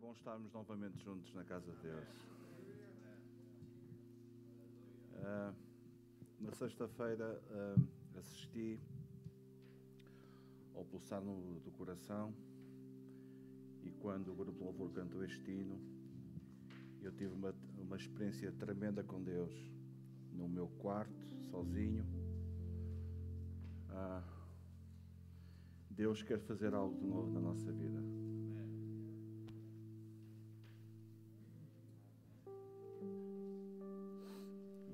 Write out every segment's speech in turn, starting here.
bom estarmos novamente juntos na casa de Deus. Uh, na sexta-feira uh, assisti ao pulsar no, do coração e quando o grupo louvor cantou este hino, eu tive uma, uma experiência tremenda com Deus no meu quarto, sozinho. Uh, Deus quer fazer algo de novo na nossa vida.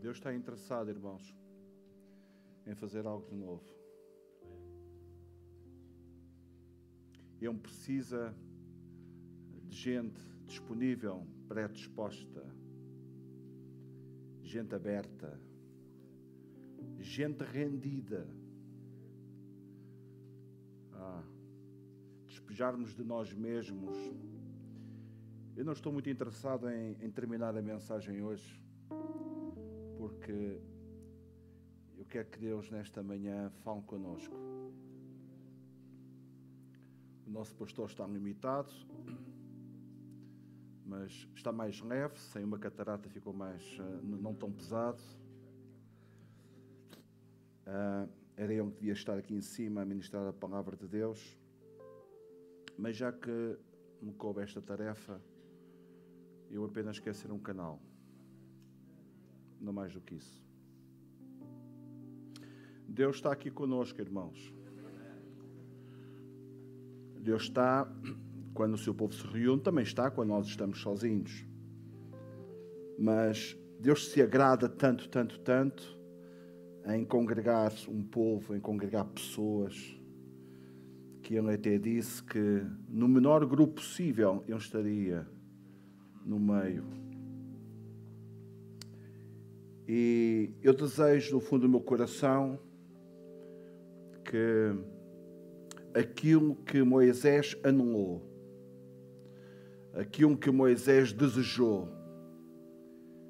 Deus está interessado, irmãos, em fazer algo de novo. Ele precisa de gente disponível, predisposta, gente aberta, gente rendida. Ah, despejarmos de nós mesmos. Eu não estou muito interessado em, em terminar a mensagem hoje porque eu quero que Deus, nesta manhã, fale conosco. O nosso pastor está limitado, mas está mais leve, sem uma catarata ficou mais, uh, não tão pesado. Uh, era eu que devia estar aqui em cima a ministrar a palavra de Deus, mas já que me coube esta tarefa, eu apenas quero ser um canal não mais do que isso. Deus está aqui conosco, irmãos. Deus está quando o seu povo se reúne, também está quando nós estamos sozinhos. Mas Deus se agrada tanto, tanto, tanto em congregar um povo, em congregar pessoas, que ele até disse que no menor grupo possível eu estaria no meio e eu desejo, no fundo do meu coração, que aquilo que Moisés anulou, aquilo que Moisés desejou,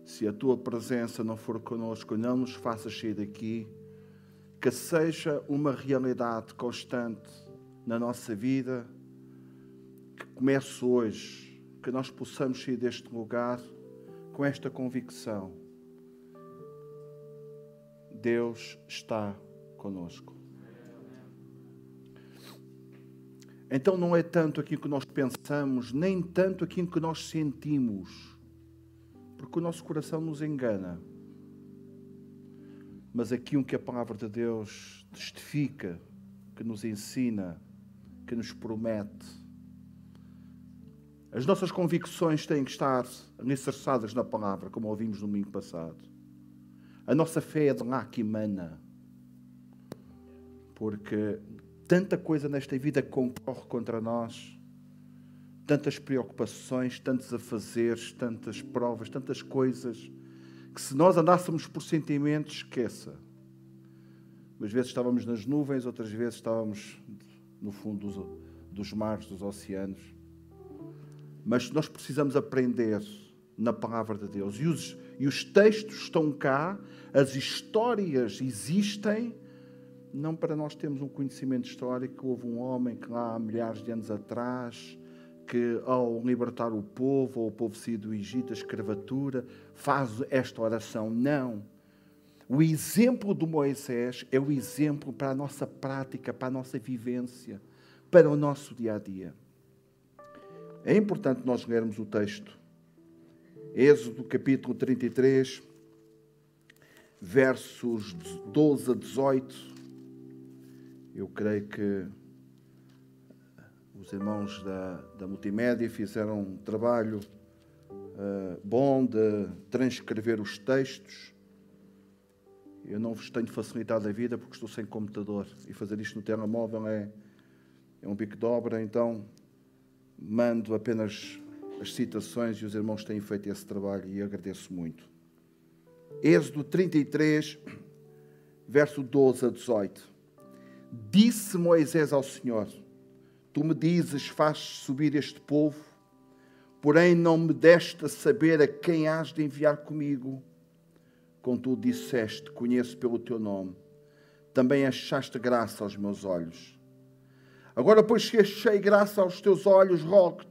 se a tua presença não for conosco, não nos faças sair daqui, que seja uma realidade constante na nossa vida, que comece hoje, que nós possamos sair deste lugar com esta convicção Deus está conosco. Então não é tanto aquilo que nós pensamos, nem tanto aquilo que nós sentimos, porque o nosso coração nos engana. Mas aquilo que a palavra de Deus testifica, que nos ensina, que nos promete. As nossas convicções têm que estar alicerçadas na palavra, como ouvimos no domingo passado. A nossa fé é de lá que emana. Porque tanta coisa nesta vida concorre contra nós, tantas preocupações, tantos afazeres, tantas provas, tantas coisas, que se nós andássemos por sentimentos, esqueça. Umas vezes estávamos nas nuvens, outras vezes estávamos no fundo dos, dos mares, dos oceanos. Mas nós precisamos aprender na palavra de Deus. E os, e os textos estão cá, as histórias existem, não para nós termos um conhecimento histórico. Houve um homem que lá há milhares de anos atrás, que ao libertar o povo, ou o povo sair do Egito, a escravatura, faz esta oração. Não. O exemplo do Moisés é o exemplo para a nossa prática, para a nossa vivência, para o nosso dia a dia. É importante nós lermos o texto Êxodo capítulo 33, versos 12 a 18. Eu creio que os irmãos da, da multimédia fizeram um trabalho uh, bom de transcrever os textos. Eu não vos tenho facilitado a vida porque estou sem computador e fazer isto no telemóvel é, é um bico de obra, então mando apenas as citações e os irmãos têm feito esse trabalho e agradeço muito. Êxodo 33, verso 12 a 18. Disse Moisés ao Senhor: Tu me dizes, faz subir este povo, porém não me deste a saber a quem has de enviar comigo. Contudo, disseste: Conheço pelo teu nome. Também achaste graça aos meus olhos. Agora, pois, se achei graça aos teus olhos, rogo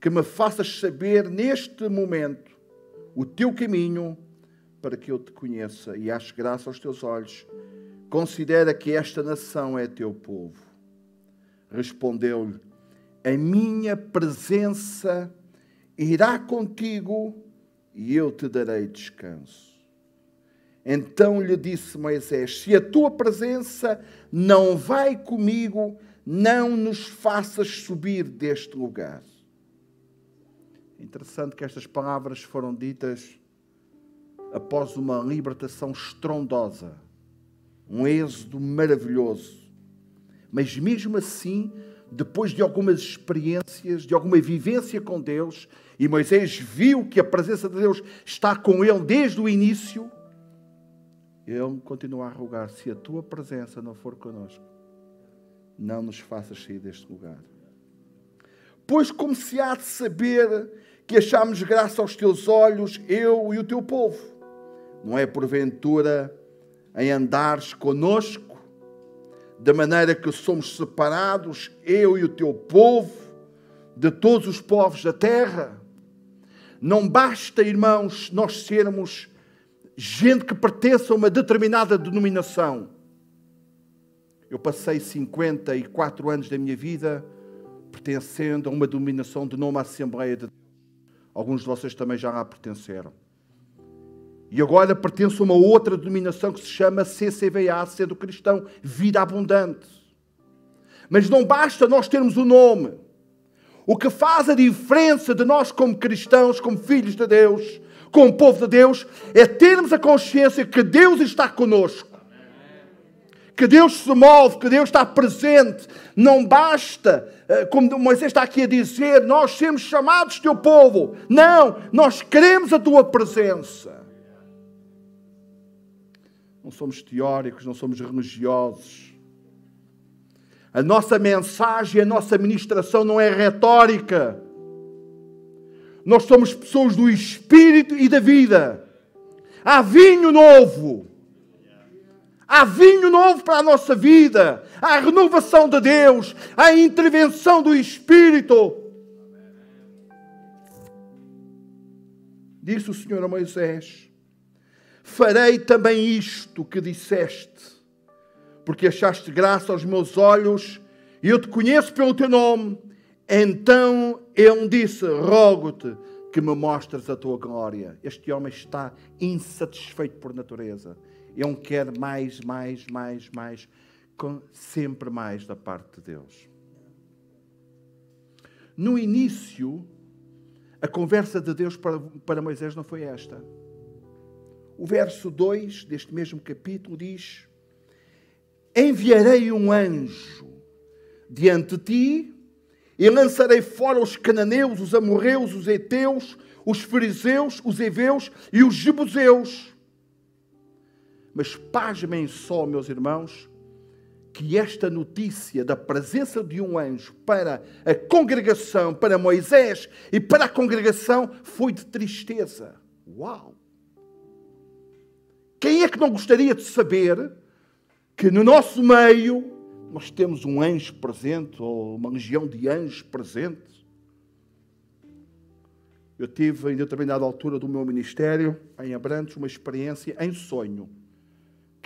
que me faças saber neste momento o teu caminho para que eu te conheça e ache graça aos teus olhos. Considera que esta nação é teu povo. Respondeu-lhe: A minha presença irá contigo e eu te darei descanso. Então lhe disse Moisés: Se a tua presença não vai comigo, não nos faças subir deste lugar. Interessante que estas palavras foram ditas após uma libertação estrondosa, um êxodo maravilhoso. Mas mesmo assim, depois de algumas experiências, de alguma vivência com Deus, e Moisés viu que a presença de Deus está com ele desde o início, ele continua a rogar: se a tua presença não for conosco, não nos faças sair deste lugar. Pois, como se há de saber que achamos graça aos teus olhos, eu e o teu povo, não é porventura em andares conosco, da maneira que somos separados, eu e o teu povo, de todos os povos da terra? Não basta, irmãos, nós sermos gente que pertence a uma determinada denominação. Eu passei 54 anos da minha vida pertencendo a uma denominação de nome Assembleia de Deus. Alguns de vocês também já lá pertenceram. E agora pertenço a uma outra denominação que se chama CCVA, sendo cristão, vida abundante. Mas não basta nós termos o um nome. O que faz a diferença de nós, como cristãos, como filhos de Deus, como povo de Deus, é termos a consciência que Deus está conosco. Que Deus se move, que Deus está presente. Não basta, eh, como Moisés está aqui a dizer, nós sermos chamados teu povo. Não, nós queremos a tua presença. Não somos teóricos, não somos religiosos a nossa mensagem, a nossa ministração não é retórica. Nós somos pessoas do espírito e da vida. Há vinho novo. Há vinho novo para a nossa vida. Há renovação de Deus. Há intervenção do Espírito. Disse o Senhor a Moisés: Farei também isto que disseste porque achaste graça aos meus olhos e eu te conheço pelo teu nome. Então ele disse: Rogo-te que me mostres a tua glória. Este homem está insatisfeito por natureza. Ele quer mais, mais, mais, mais, sempre mais da parte de Deus. No início, a conversa de Deus para, para Moisés não foi esta. O verso 2 deste mesmo capítulo diz: enviarei um anjo diante de ti e lançarei fora os cananeus, os amorreus, os heteus, os fariseus, os heveus e os jebuseus. Mas pasmem só, meus irmãos, que esta notícia da presença de um anjo para a congregação, para Moisés e para a congregação foi de tristeza. Uau! Quem é que não gostaria de saber que no nosso meio nós temos um anjo presente ou uma legião de anjos presentes. Eu tive, em determinada altura do meu ministério, em Abrantes, uma experiência em sonho.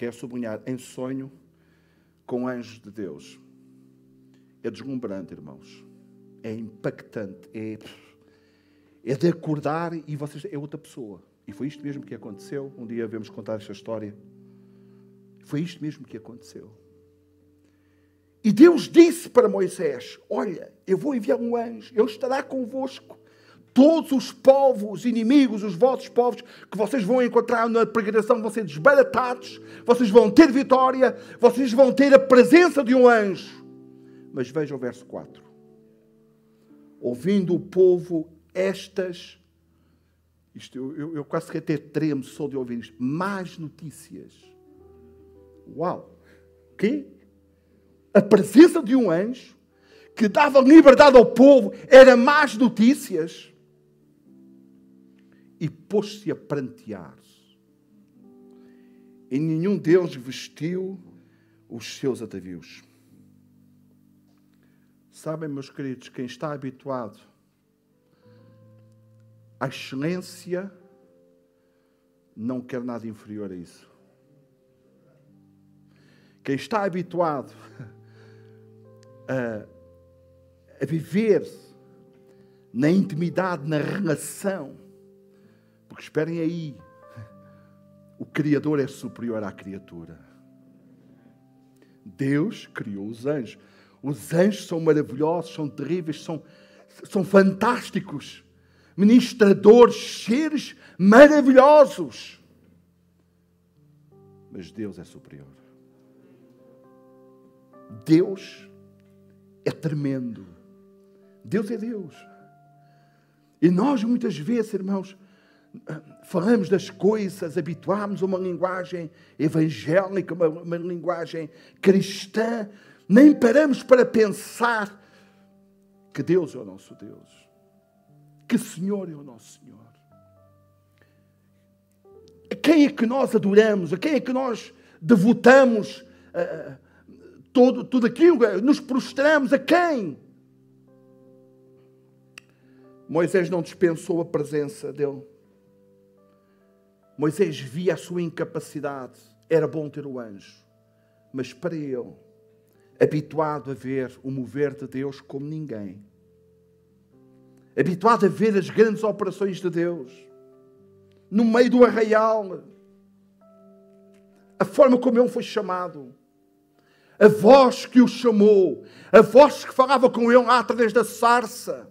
Quero sublinhar, em sonho, com anjos de Deus. É deslumbrante, irmãos. É impactante. É, é de acordar e vocês é outra pessoa. E foi isto mesmo que aconteceu. Um dia vamos contar esta história. Foi isto mesmo que aconteceu. E Deus disse para Moisés: Olha, eu vou enviar um anjo, ele estará convosco. Todos os povos inimigos, os vossos povos que vocês vão encontrar na peregrinação vão ser desbaratados, vocês vão ter vitória, vocês vão ter a presença de um anjo. Mas veja o verso 4. Ouvindo o povo estas, isto, eu, eu, quase que até tremo só de ouvir isto, más notícias Uau! Que? A presença de um anjo que dava liberdade ao povo era más notícias. E pôs-se a prantear. E nenhum deles vestiu os seus atavios. Sabem, meus queridos, quem está habituado A excelência não quer nada inferior a isso. Quem está habituado a, a viver na intimidade, na relação, porque esperem aí, o Criador é superior à criatura. Deus criou os anjos. Os anjos são maravilhosos, são terríveis, são, são fantásticos. Ministradores, seres maravilhosos. Mas Deus é superior. Deus é tremendo. Deus é Deus. E nós, muitas vezes, irmãos, falamos das coisas, habituámos a uma linguagem evangélica, uma, uma linguagem cristã, nem paramos para pensar que Deus é o nosso Deus, que Senhor é o nosso Senhor. A quem é que nós adoramos? A quem é que nós devotamos uh, todo, tudo aquilo? Nos prostramos a quem? Moisés não dispensou a presença dele. Moisés via a sua incapacidade. Era bom ter o anjo. Mas para ele, habituado a ver o mover de Deus como ninguém, habituado a ver as grandes operações de Deus, no meio do arraial, a forma como ele foi chamado, a voz que o chamou, a voz que falava com ele lá através da sarça,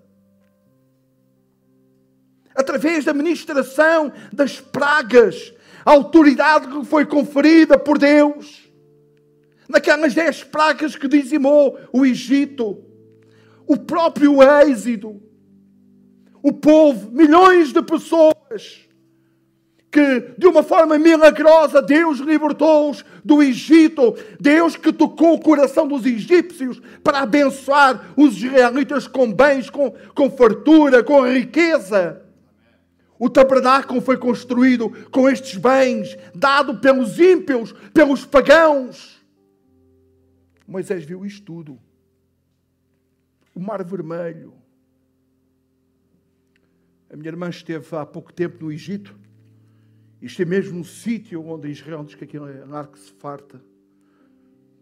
através da ministração das pragas, a autoridade que foi conferida por Deus, naquelas dez pragas que dizimou o Egito, o próprio êxodo, o povo, milhões de pessoas, que de uma forma milagrosa Deus libertou-os do Egito, Deus que tocou o coração dos egípcios para abençoar os israelitas com bens, com, com fartura, com riqueza. O tabernáculo foi construído com estes bens, dado pelos ímpios, pelos pagãos. Moisés viu isto tudo. O Mar Vermelho. A minha irmã esteve há pouco tempo no Egito. Isto é mesmo no sítio onde Israel diz que aquilo é que se farta.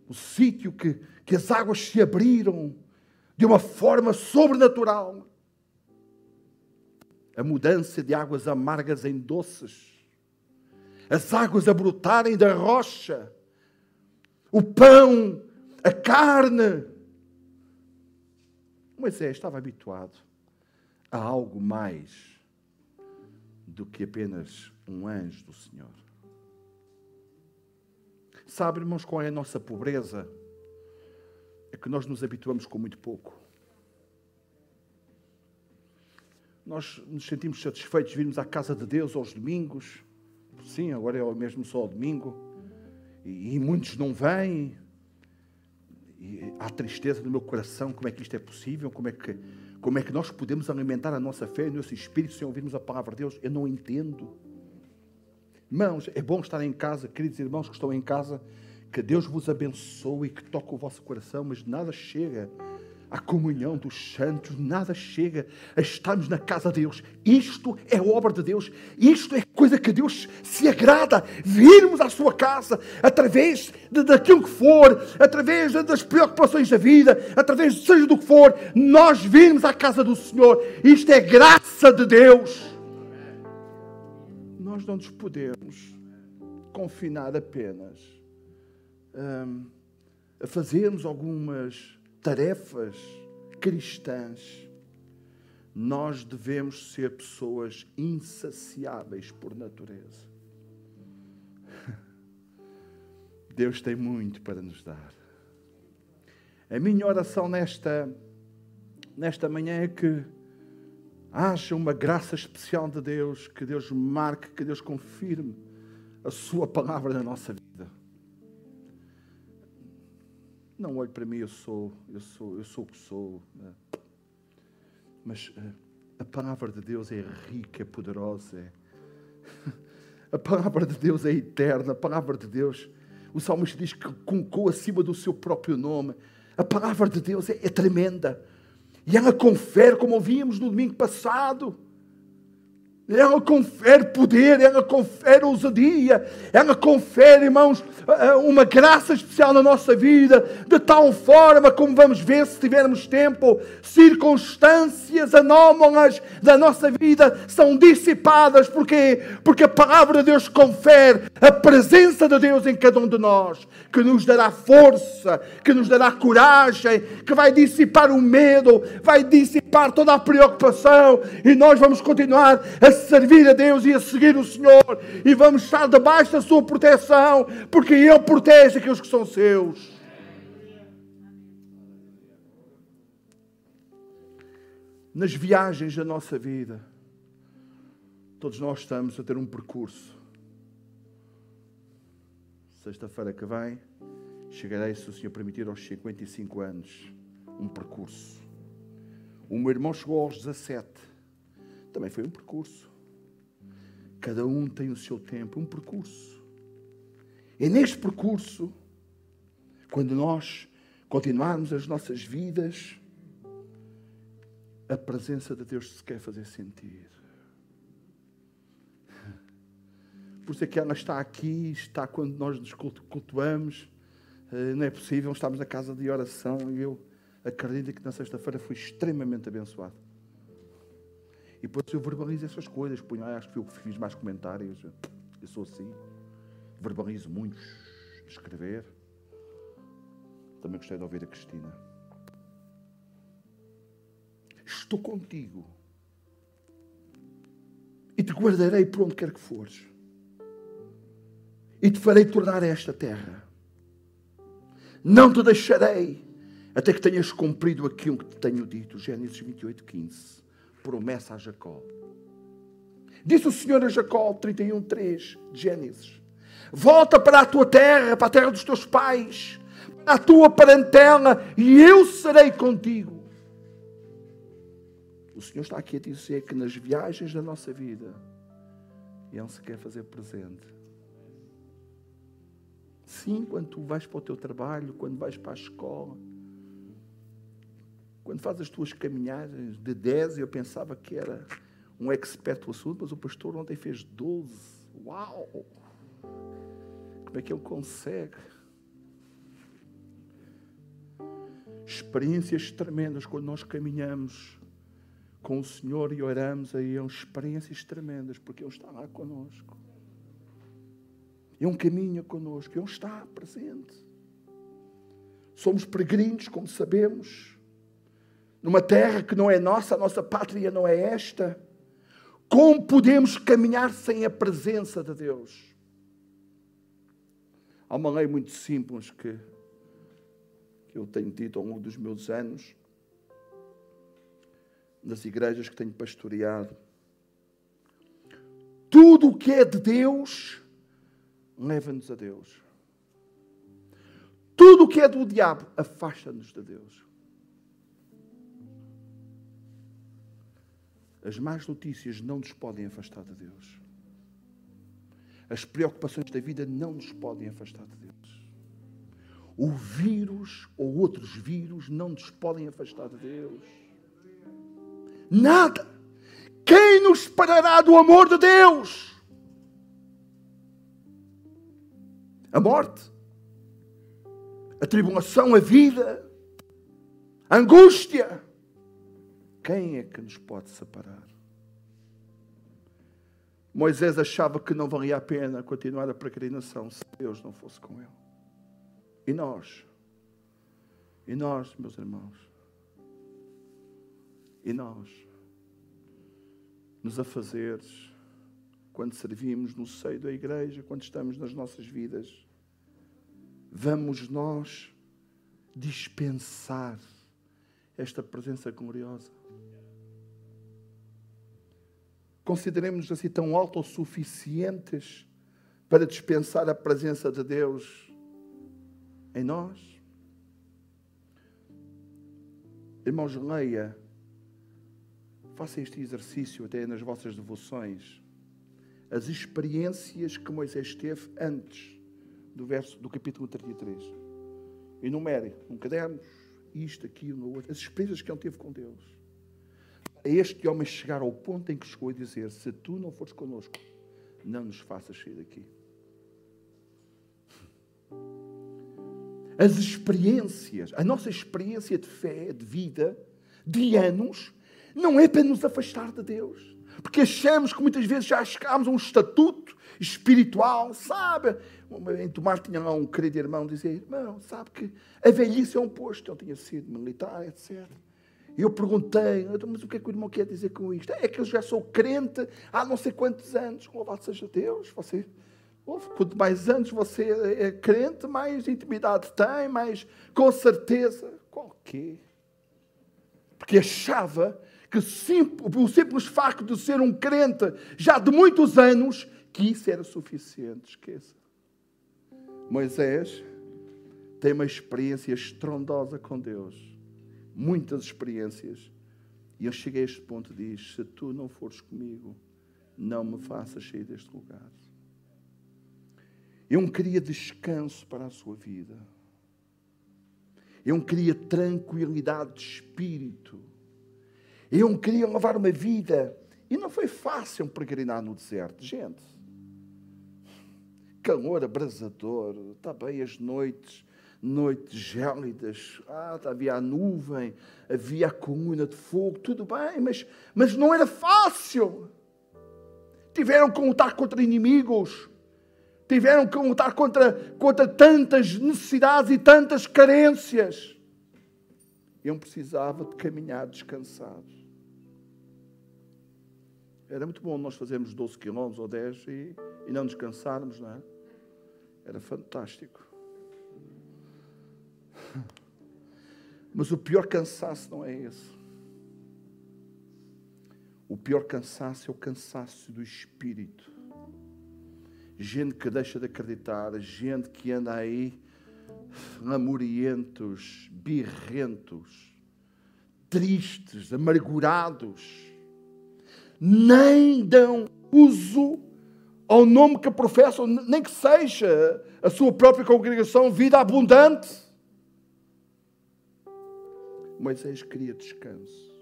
O sítio que, que as águas se abriram de uma forma sobrenatural a mudança de águas amargas em doces, as águas a brotarem da rocha, o pão, a carne. Moisés estava habituado a algo mais do que apenas um anjo do Senhor. Sabe, irmãos, qual é a nossa pobreza? É que nós nos habituamos com muito pouco. Nós nos sentimos satisfeitos de virmos à casa de Deus aos domingos. Sim, agora é mesmo só ao domingo. E, e muitos não vêm. E há tristeza no meu coração, como é que isto é possível? Como é que, como é que nós podemos alimentar a nossa fé e o nosso espírito sem ouvirmos a palavra de Deus? Eu não entendo. Irmãos, é bom estar em casa, queridos irmãos que estão em casa, que Deus vos abençoe e que toque o vosso coração, mas nada chega a comunhão dos santos, nada chega a estarmos na casa de Deus. Isto é obra de Deus, isto é coisa que Deus se agrada, virmos à sua casa através de, daquilo que for, através das preocupações da vida, através seja do que for, nós virmos à casa do Senhor. Isto é graça de Deus. Nós não nos podemos confinar apenas hum, a fazermos algumas tarefas cristãs, nós devemos ser pessoas insaciáveis por natureza. Deus tem muito para nos dar. A minha oração nesta, nesta manhã é que haja uma graça especial de Deus, que Deus marque, que Deus confirme a Sua palavra na nossa vida. Não olhe para mim, eu sou, eu sou, eu sou o que sou. Né? Mas uh, a palavra de Deus é rica, é poderosa. É... A palavra de Deus é eterna. A palavra de Deus, o salmista diz que colocou acima do seu próprio nome. A palavra de Deus é, é tremenda. E ela confere, como ouvimos no domingo passado, ela confere poder, ela confere ousadia, ela confere, irmãos, uma graça especial na nossa vida, de tal forma, como vamos ver se tivermos tempo, circunstâncias anómalas da nossa vida são dissipadas. Porquê? Porque a palavra de Deus confere a presença de Deus em cada um de nós, que nos dará força, que nos dará coragem, que vai dissipar o medo, vai dissipar toda a preocupação, e nós vamos continuar a servir a Deus e a seguir o Senhor, e vamos estar debaixo da sua proteção, porque Ele protege aqueles que são seus. Nas viagens da nossa vida, todos nós estamos a ter um percurso. Sexta-feira que vem, chegarei, se o Senhor permitir, aos 55 anos. Um percurso. O meu irmão chegou aos 17. Também foi um percurso. Cada um tem o seu tempo, um percurso. E neste percurso, quando nós continuarmos as nossas vidas, a presença de Deus se quer fazer sentir. Por isso é que ela está aqui, está quando nós nos cultuamos. Eh, não é possível, estamos na casa de oração e eu acredito que na sexta-feira fui extremamente abençoado. E depois eu verbalizo essas coisas, punho, ah, acho que eu fiz mais comentários. Eu sou assim. Verbalizo muitos, escrever. Também gostei de ouvir a Cristina. Estou contigo. E te guardarei por onde quer que fores. E te farei tornar esta terra. Não te deixarei até que tenhas cumprido aquilo que te tenho dito. Gênesis 28, 15 promessa a Jacó. Disse o Senhor a Jacó, 31, 3, Gênesis: Volta para a tua terra, para a terra dos teus pais, para a tua parentela, e eu serei contigo. O Senhor está aqui a dizer que nas viagens da nossa vida, Ele se quer fazer presente. Sim, quando tu vais para o teu trabalho, quando vais para a escola, quando faz as tuas caminhadas de 10, eu pensava que era um expert do assunto, mas o pastor ontem fez 12. Uau! Como é que ele consegue? Experiências tremendas quando nós caminhamos com o Senhor e oramos a Ele, experiências tremendas, porque Ele está lá conosco. Ele caminha conosco, Ele está presente. Somos peregrinos, como sabemos numa terra que não é nossa, a nossa pátria não é esta. Como podemos caminhar sem a presença de Deus? Há uma lei muito simples que, que eu tenho dito ao longo dos meus anos, nas igrejas que tenho pastoreado. Tudo o que é de Deus leva-nos a Deus. Tudo o que é do diabo afasta-nos de Deus. As más notícias não nos podem afastar de Deus. As preocupações da vida não nos podem afastar de Deus. O vírus ou outros vírus não nos podem afastar de Deus. Nada. Quem nos separará do amor de Deus? A morte, a tribulação, a vida, a angústia quem é que nos pode separar? Moisés achava que não valia a pena continuar a peregrinação se Deus não fosse com ele. E nós? E nós, meus irmãos? E nós? Nos afazeres, quando servimos no seio da igreja, quando estamos nas nossas vidas, vamos nós dispensar esta presença gloriosa? Consideremos assim tão autossuficientes para dispensar a presença de Deus em nós? Irmãos, leia, faça este exercício até nas vossas devoções. As experiências que Moisés teve antes do verso do capítulo 33. Enumere um caderno, isto, aquilo, no outro, as experiências que ele teve com Deus a este homem chegar ao ponto em que chegou a dizer: Se tu não fores connosco, não nos faças sair daqui. As experiências, a nossa experiência de fé, de vida, de anos, não é para nos afastar de Deus. Porque achamos que muitas vezes já chegámos a um estatuto espiritual, sabe? Em Tomar tinha lá um querido irmão dizer, irmão, sabe que a velhice é um posto. Ele tinha sido militar, etc. Eu perguntei, então, mas o que é que o irmão quer dizer com isto? É que eu já sou crente há não sei quantos anos. Louvado seja Deus, você... Quanto mais anos você é crente, mais intimidade tem, mais com certeza. Qual quê? Porque achava que o simples facto de ser um crente já de muitos anos, que isso era suficiente. Esqueça. Moisés tem uma experiência estrondosa com Deus. Muitas experiências. E eu cheguei a este ponto e diz: Se tu não fores comigo, não me faças sair deste lugar. Eu não queria descanso para a sua vida. Eu não queria tranquilidade de espírito. Eu não queria levar uma vida. E não foi fácil peregrinar no deserto, gente. Calor abrasador, está bem as noites, noites gélidas, ah, havia a nuvem, havia a coluna de fogo, tudo bem, mas, mas não era fácil. Tiveram que lutar contra inimigos, tiveram que lutar contra, contra tantas necessidades e tantas carências. Eu precisava de caminhar descansado. Era muito bom nós fazermos 12 quilómetros ou 10 e, e não descansarmos, não é? Era fantástico. Mas o pior cansaço não é esse. O pior cansaço é o cansaço do espírito. Gente que deixa de acreditar, gente que anda aí lamurientos, birrentos, tristes, amargurados nem dão uso ao nome que professam, nem que seja a sua própria congregação, vida abundante. Moisés queria descanso.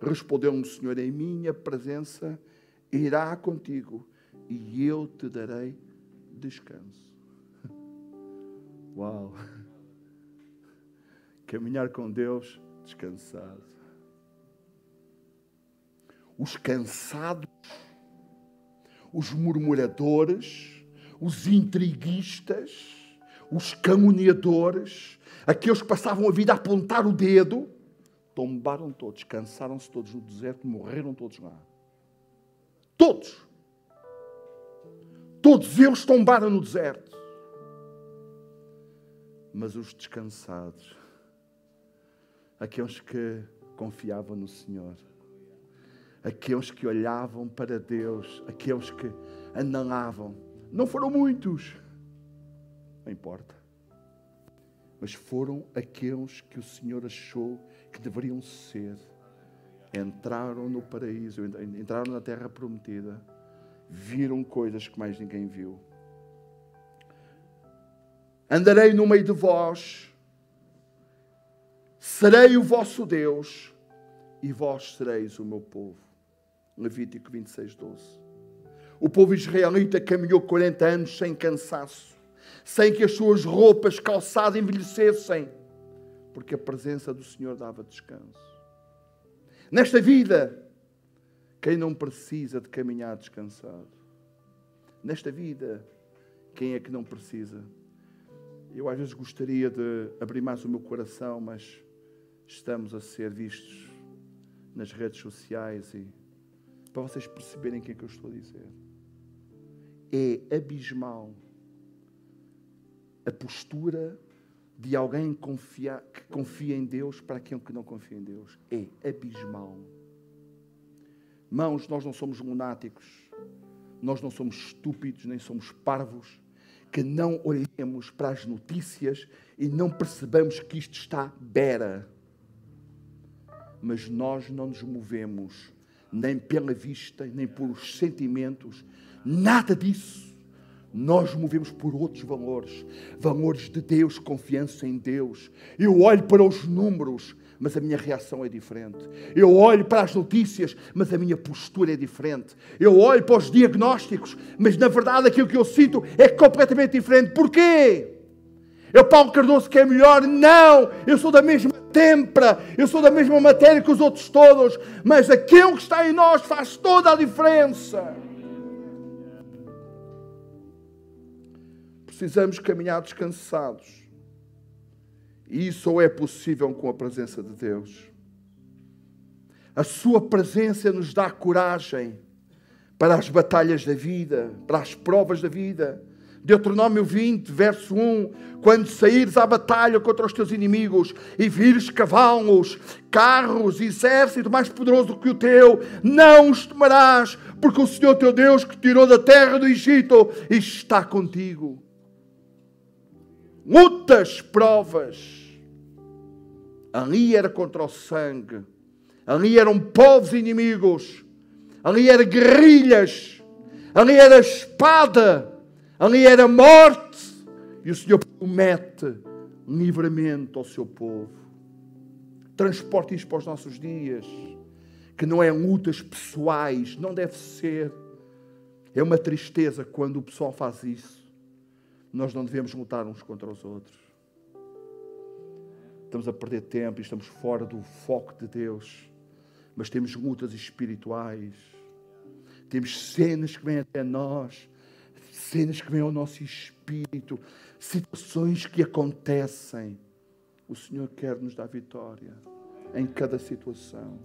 Respondeu-me o Senhor: Em minha presença irá contigo e eu te darei descanso. Uau! Caminhar com Deus descansado os cansados, os murmuradores, os intriguistas, os caluniadores, aqueles que passavam a vida a apontar o dedo, tombaram todos, cansaram-se todos no deserto, morreram todos lá. Todos. Todos eles tombaram no deserto. Mas os descansados, aqueles que confiavam no Senhor, aqueles que olhavam para Deus, aqueles que analavam. Não foram muitos, não importa. Mas foram aqueles que o Senhor achou que deveriam ser. Entraram no paraíso, entraram na terra prometida, viram coisas que mais ninguém viu. Andarei no meio de vós, serei o vosso Deus e vós sereis o meu povo. Levítico 26, 12. O povo israelita caminhou 40 anos sem cansaço, sem que as suas roupas calçadas envelhecessem, porque a presença do Senhor dava descanso. Nesta vida, quem não precisa de caminhar descansado? Nesta vida, quem é que não precisa? Eu às vezes gostaria de abrir mais o meu coração, mas estamos a ser vistos nas redes sociais e para vocês perceberem o que é que eu estou a dizer. É abismal a postura de alguém confia, que confia em Deus para aquele que não confia em Deus. É abismal. Mãos, nós não somos lunáticos, nós não somos estúpidos, nem somos parvos, que não olhemos para as notícias e não percebamos que isto está bera. Mas nós não nos movemos nem pela vista, nem pelos sentimentos, nada disso. Nós movemos por outros valores, valores de Deus, confiança em Deus. Eu olho para os números, mas a minha reação é diferente. Eu olho para as notícias, mas a minha postura é diferente. Eu olho para os diagnósticos, mas na verdade aquilo que eu sinto é completamente diferente. Porquê? É o Paulo Cardoso que é melhor? Não! Eu sou da mesma tempra, eu sou da mesma matéria que os outros todos, mas aquilo que está em nós faz toda a diferença. Precisamos caminhar descansados. E isso só é possível com a presença de Deus. A Sua presença nos dá coragem para as batalhas da vida, para as provas da vida. Deuteronômio 20, verso 1: Quando saíres à batalha contra os teus inimigos e vires cavalos, carros, exército mais poderoso que o teu, não os temerás, porque o Senhor teu Deus que te tirou da terra do Egito está contigo. Lutas, provas. Ali era contra o sangue, ali eram povos inimigos, ali eram guerrilhas, ali era espada Ali era morte. E o Senhor promete livramento ao seu povo. Transporte isto para os nossos dias. Que não é lutas pessoais, não deve ser. É uma tristeza quando o pessoal faz isso. Nós não devemos lutar uns contra os outros. Estamos a perder tempo e estamos fora do foco de Deus. Mas temos lutas espirituais. Temos cenas que vêm até nós cenas que vêm ao nosso espírito, situações que acontecem. O Senhor quer nos dar vitória em cada situação.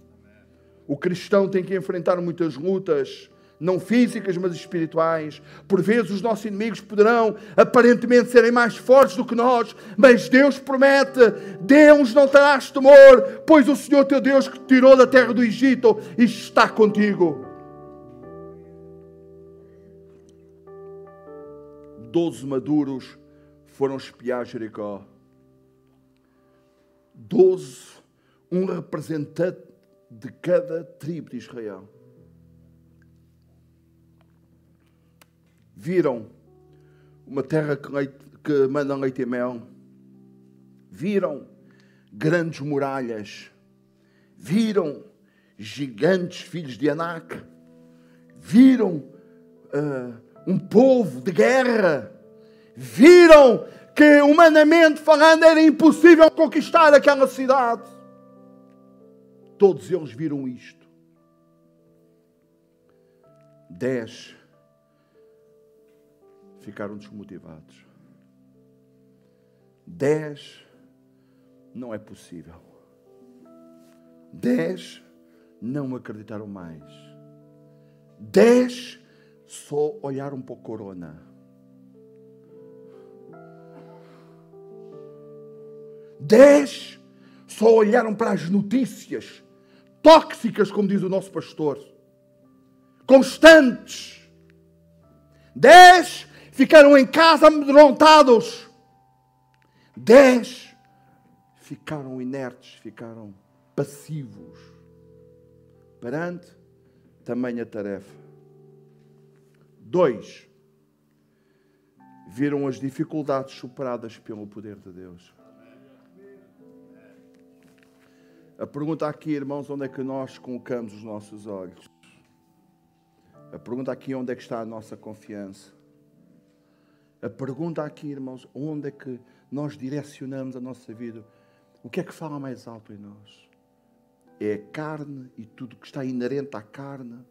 O cristão tem que enfrentar muitas lutas, não físicas, mas espirituais. Por vezes os nossos inimigos poderão aparentemente serem mais fortes do que nós, mas Deus promete: Deus não terás temor, pois o Senhor teu Deus que te tirou da terra do Egito está contigo. doze maduros foram espiar Jericó. Doze, um representante de cada tribo de Israel. Viram uma terra que, leite, que manda leite e mel. Viram grandes muralhas. Viram gigantes filhos de Anak. Viram uh, um povo de guerra, viram que, humanamente falando, era impossível conquistar aquela cidade. Todos eles viram isto. Dez ficaram desmotivados. Dez não é possível. Dez não acreditaram mais. Dez só olharam para o corona. Dez só olharam para as notícias tóxicas, como diz o nosso pastor, constantes. Dez ficaram em casa amedrontados. Dez ficaram inertes, ficaram passivos perante tamanha tarefa. Dois, viram as dificuldades superadas pelo poder de Deus. A pergunta aqui, irmãos, onde é que nós colocamos os nossos olhos? A pergunta aqui, onde é que está a nossa confiança? A pergunta aqui, irmãos, onde é que nós direcionamos a nossa vida? O que é que fala mais alto em nós? É a carne e tudo que está inerente à carne?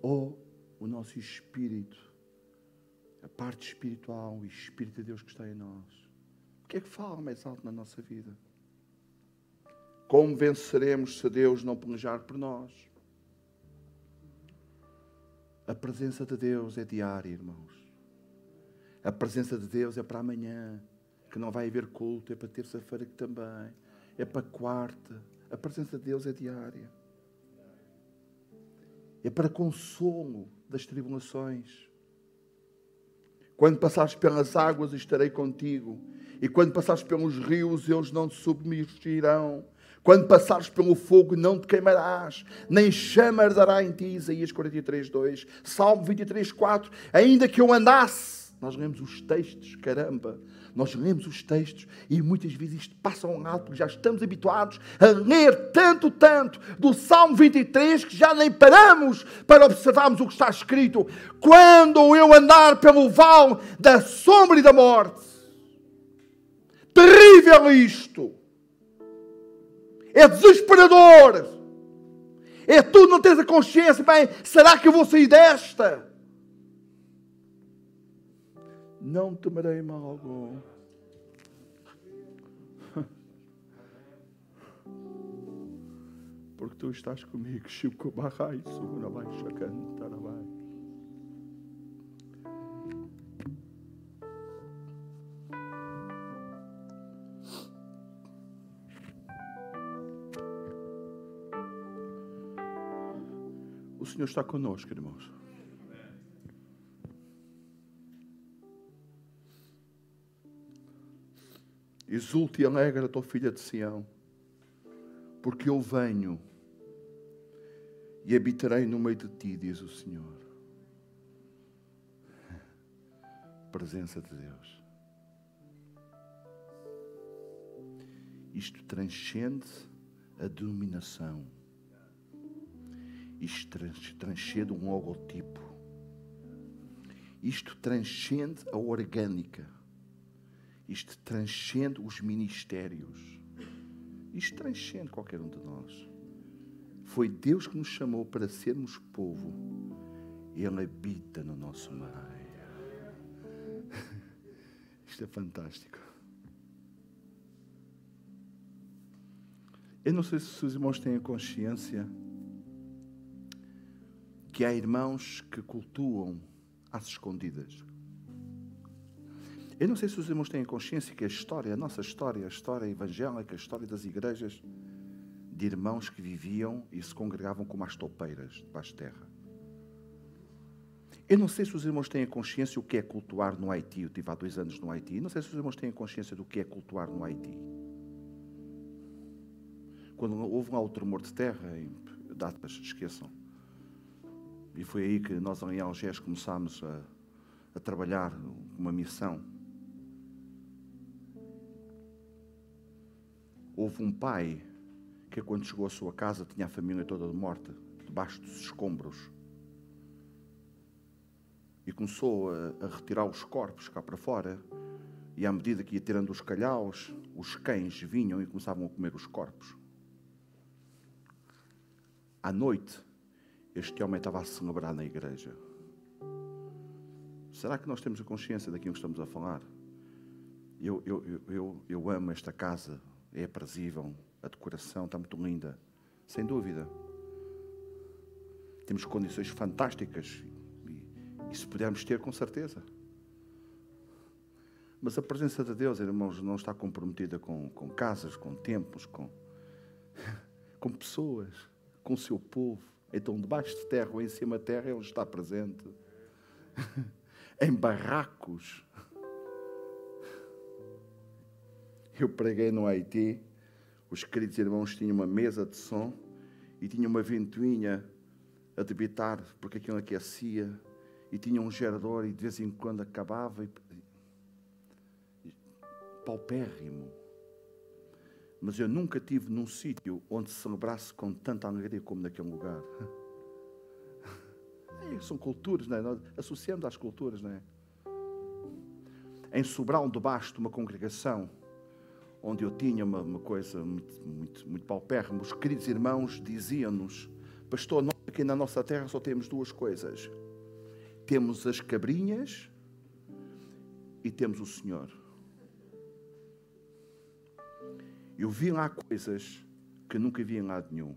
Ou o nosso espírito, a parte espiritual, o Espírito de Deus que está em nós. O que é que fala mais alto na nossa vida? Como venceremos se Deus não planejar por nós? A presença de Deus é diária, irmãos. A presença de Deus é para amanhã, que não vai haver culto, é para terça-feira que também, é para quarta. A presença de Deus é diária. É para consolo das tribulações. Quando passares pelas águas, estarei contigo. E quando passares pelos rios, eles não te submergirão. Quando passares pelo fogo, não te queimarás, nem chama arderá em ti. Isaías 43, 2. Salmo 23, 4. Ainda que eu andasse Nós lemos os textos, caramba. Nós lemos os textos e muitas vezes isto passa ao lado porque já estamos habituados a ler tanto, tanto do Salmo 23 que já nem paramos para observarmos o que está escrito. Quando eu andar pelo vale da sombra e da morte. Terrível isto. É desesperador. É tu não tens a consciência, bem, será que eu vou sair desta? Não temerei mal algum. Porque tu estás comigo, Chico Barrai, Surabai, Shakantarabai. O Senhor está conosco, irmãos. Exulte e alegra tua filha de Sião, porque eu venho e habitarei no meio de ti, diz o Senhor. Presença de Deus. Isto transcende a dominação. Isto transcende um logotipo. Isto transcende a orgânica isto transcende os ministérios. Isto transcende qualquer um de nós. Foi Deus que nos chamou para sermos povo. Ele habita no nosso meio. Isto é fantástico. Eu não sei se os irmãos têm a consciência que há irmãos que cultuam às escondidas. Eu não sei se os irmãos têm consciência que a história, a nossa história, a história evangélica, a história das igrejas, de irmãos que viviam e se congregavam como as topeiras debaixo de terra. Eu não sei se os irmãos têm consciência o que é cultuar no Haiti. Eu estive há dois anos no Haiti. Eu não sei se os irmãos têm consciência do que é cultuar no Haiti. Quando houve lá o tremor de terra, em datas, esqueçam. E foi aí que nós em Algés começámos a, a trabalhar uma missão Houve um pai que, quando chegou à sua casa, tinha a família toda morta, debaixo dos escombros. E começou a, a retirar os corpos cá para fora. E à medida que ia tirando os calhaus, os cães vinham e começavam a comer os corpos. À noite, este homem estava a celebrar na igreja. Será que nós temos a consciência daquilo que estamos a falar? Eu, eu, eu, eu amo esta casa, é aprazível, a decoração está muito linda, sem dúvida. Temos condições fantásticas e, e se pudermos ter, com certeza. Mas a presença de Deus, irmãos, não está comprometida com, com casas, com tempos, com, com pessoas, com o seu povo. Então, debaixo de terra ou em cima da terra, Ele está presente. em barracos, Eu preguei no Haiti, os queridos irmãos tinham uma mesa de som e tinha uma ventoinha a debitar, porque aquilo aquecia, e tinha um gerador e de vez em quando acabava. E... Paupérrimo. Mas eu nunca tive num sítio onde se celebrasse com tanta alegria como naquele lugar. É, são culturas, não é? Nós associamos às culturas, não é? Em Sobral, debaixo de uma congregação, onde eu tinha uma, uma coisa muito, muito, muito paupérrima, os queridos irmãos diziam-nos: Pastor, nós aqui na nossa terra só temos duas coisas: temos as cabrinhas e temos o Senhor. Eu vi lá coisas que nunca vi em lado nenhum.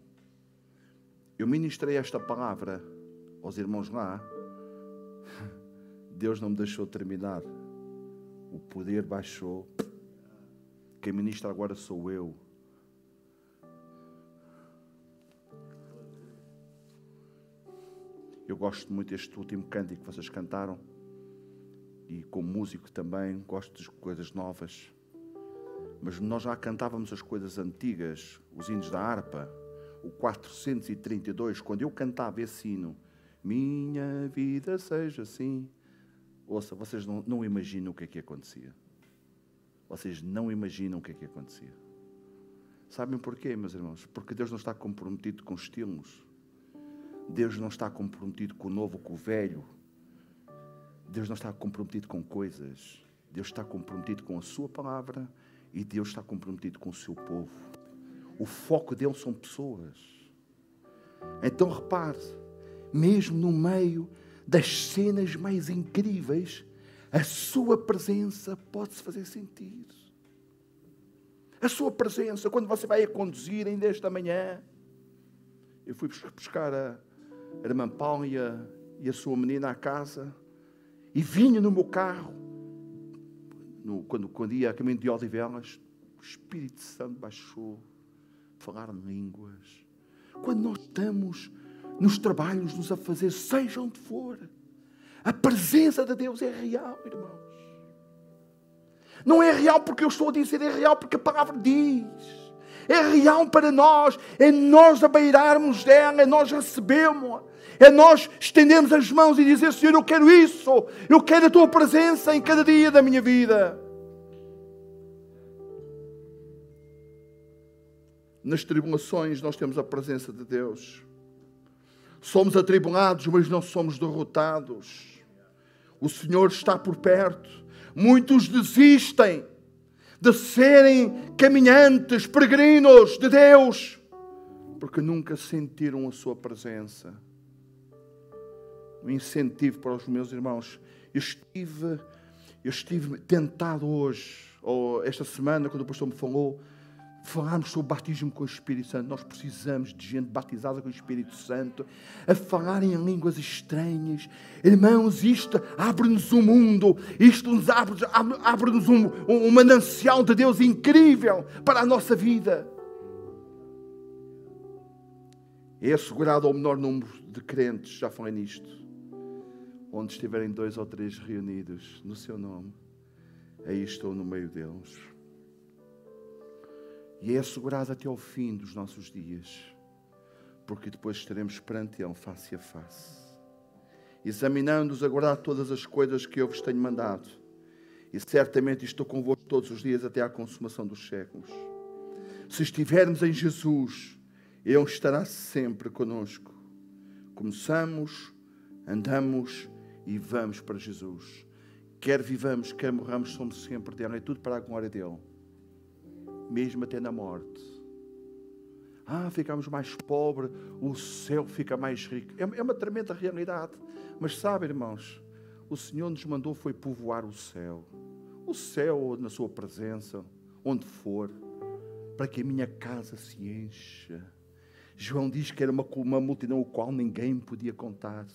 Eu ministrei esta palavra aos irmãos lá. Deus não me deixou terminar. O poder baixou quem ministra agora sou eu. Eu gosto muito deste último cântico que vocês cantaram. E como músico também gosto de coisas novas. Mas nós já cantávamos as coisas antigas, os hinos da harpa, o 432, quando eu cantava esse hino, minha vida seja assim. ouça, vocês não, não imaginam o que é que acontecia. Vocês não imaginam o que é que acontecia. Sabem porquê, meus irmãos? Porque Deus não está comprometido com estilos. Deus não está comprometido com o novo, com o velho. Deus não está comprometido com coisas. Deus está comprometido com a sua palavra e Deus está comprometido com o seu povo. O foco dele são pessoas. Então repare, mesmo no meio das cenas mais incríveis, a sua presença pode se fazer sentir. A sua presença, quando você vai a conduzir ainda esta manhã. Eu fui buscar a, irmã Paula e a, e a sua menina à casa e vinha no meu carro, no, quando, quando ia a caminho de Odivelas, o Espírito Santo baixou, falar em línguas. Quando nós estamos nos trabalhos, nos a fazer, seja onde for, a presença de Deus é real, irmãos. Não é real porque eu estou a dizer, é real porque a palavra diz. É real para nós, é nós abeirarmos dela, é nós recebemos, é nós estendermos as mãos e dizer: Senhor, eu quero isso, eu quero a tua presença em cada dia da minha vida. Nas tribulações nós temos a presença de Deus. Somos atribulados, mas não somos derrotados. O Senhor está por perto. Muitos desistem de serem caminhantes, peregrinos de Deus, porque nunca sentiram a Sua presença. Um incentivo para os meus irmãos. Eu estive, eu estive tentado hoje, ou esta semana, quando o pastor me falou, falarmos sobre o batismo com o Espírito Santo. Nós precisamos de gente batizada com o Espírito Santo, a falar em línguas estranhas. Irmãos, isto abre-nos um mundo, isto nos abre, abre-nos um, um manancial de Deus incrível para a nossa vida. É assegurado ao menor número de crentes, já falei nisto, onde estiverem dois ou três reunidos no seu nome, aí estou no meio deles e é assegurado até ao fim dos nossos dias, porque depois estaremos perante Ele face a face, examinando-os a todas as coisas que eu vos tenho mandado, e certamente estou convosco todos os dias até à consumação dos séculos. Se estivermos em Jesus, Ele estará sempre conosco. Começamos, andamos e vamos para Jesus. Quer vivamos, quer morramos, somos sempre dele. É tudo para a glória dele mesmo até na morte. Ah, ficamos mais pobres, o céu fica mais rico. É, é uma tremenda realidade. Mas sabe, irmãos, o Senhor nos mandou foi povoar o céu. O céu na sua presença, onde for, para que a minha casa se encha. João diz que era uma, uma multidão o qual ninguém podia contar.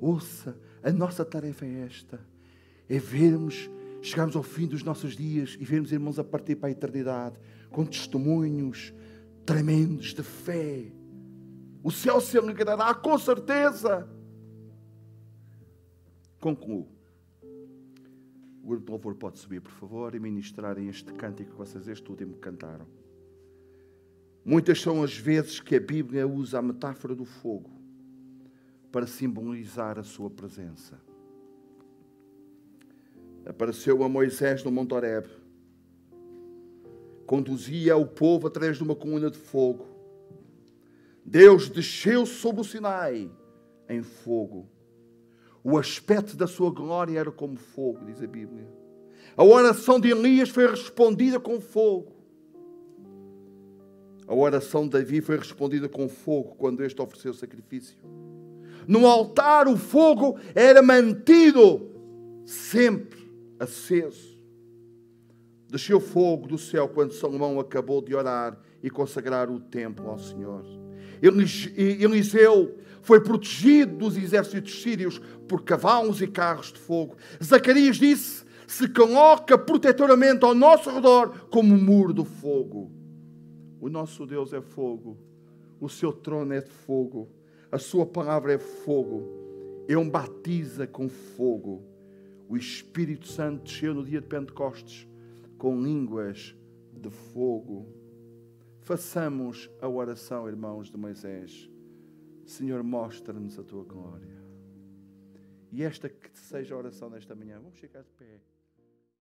Ouça, a nossa tarefa é esta: é vermos chegarmos ao fim dos nossos dias e vermos irmãos a partir para a eternidade com testemunhos tremendos de fé. O céu se alegrará com certeza. Concluo. O grupo de louvor pode subir, por favor, e ministrarem este cântico que vocês este último cantaram. Muitas são as vezes que a Bíblia usa a metáfora do fogo para simbolizar a sua presença apareceu a Moisés no Monte Horeb. Conduzia o povo através de uma coluna de fogo. Deus desceu sobre o Sinai em fogo. O aspecto da sua glória era como fogo, diz a Bíblia. A oração de Elias foi respondida com fogo. A oração de Davi foi respondida com fogo quando este ofereceu sacrifício. No altar, o fogo era mantido sempre aceso. Desceu fogo do céu quando Salomão acabou de orar e consagrar o templo ao Senhor. Eliseu foi protegido dos exércitos sírios por cavalos e carros de fogo. Zacarias disse: se coloca protetoramente ao nosso redor como um muro do fogo. O nosso Deus é fogo, o seu trono é de fogo, a sua palavra é fogo. Ele batiza com fogo o Espírito Santo desceu no dia de Pentecostes com línguas de fogo. Façamos a oração, irmãos de Moisés. Senhor, mostra-nos a tua glória. E esta que seja a oração nesta manhã. Vamos chegar de pé.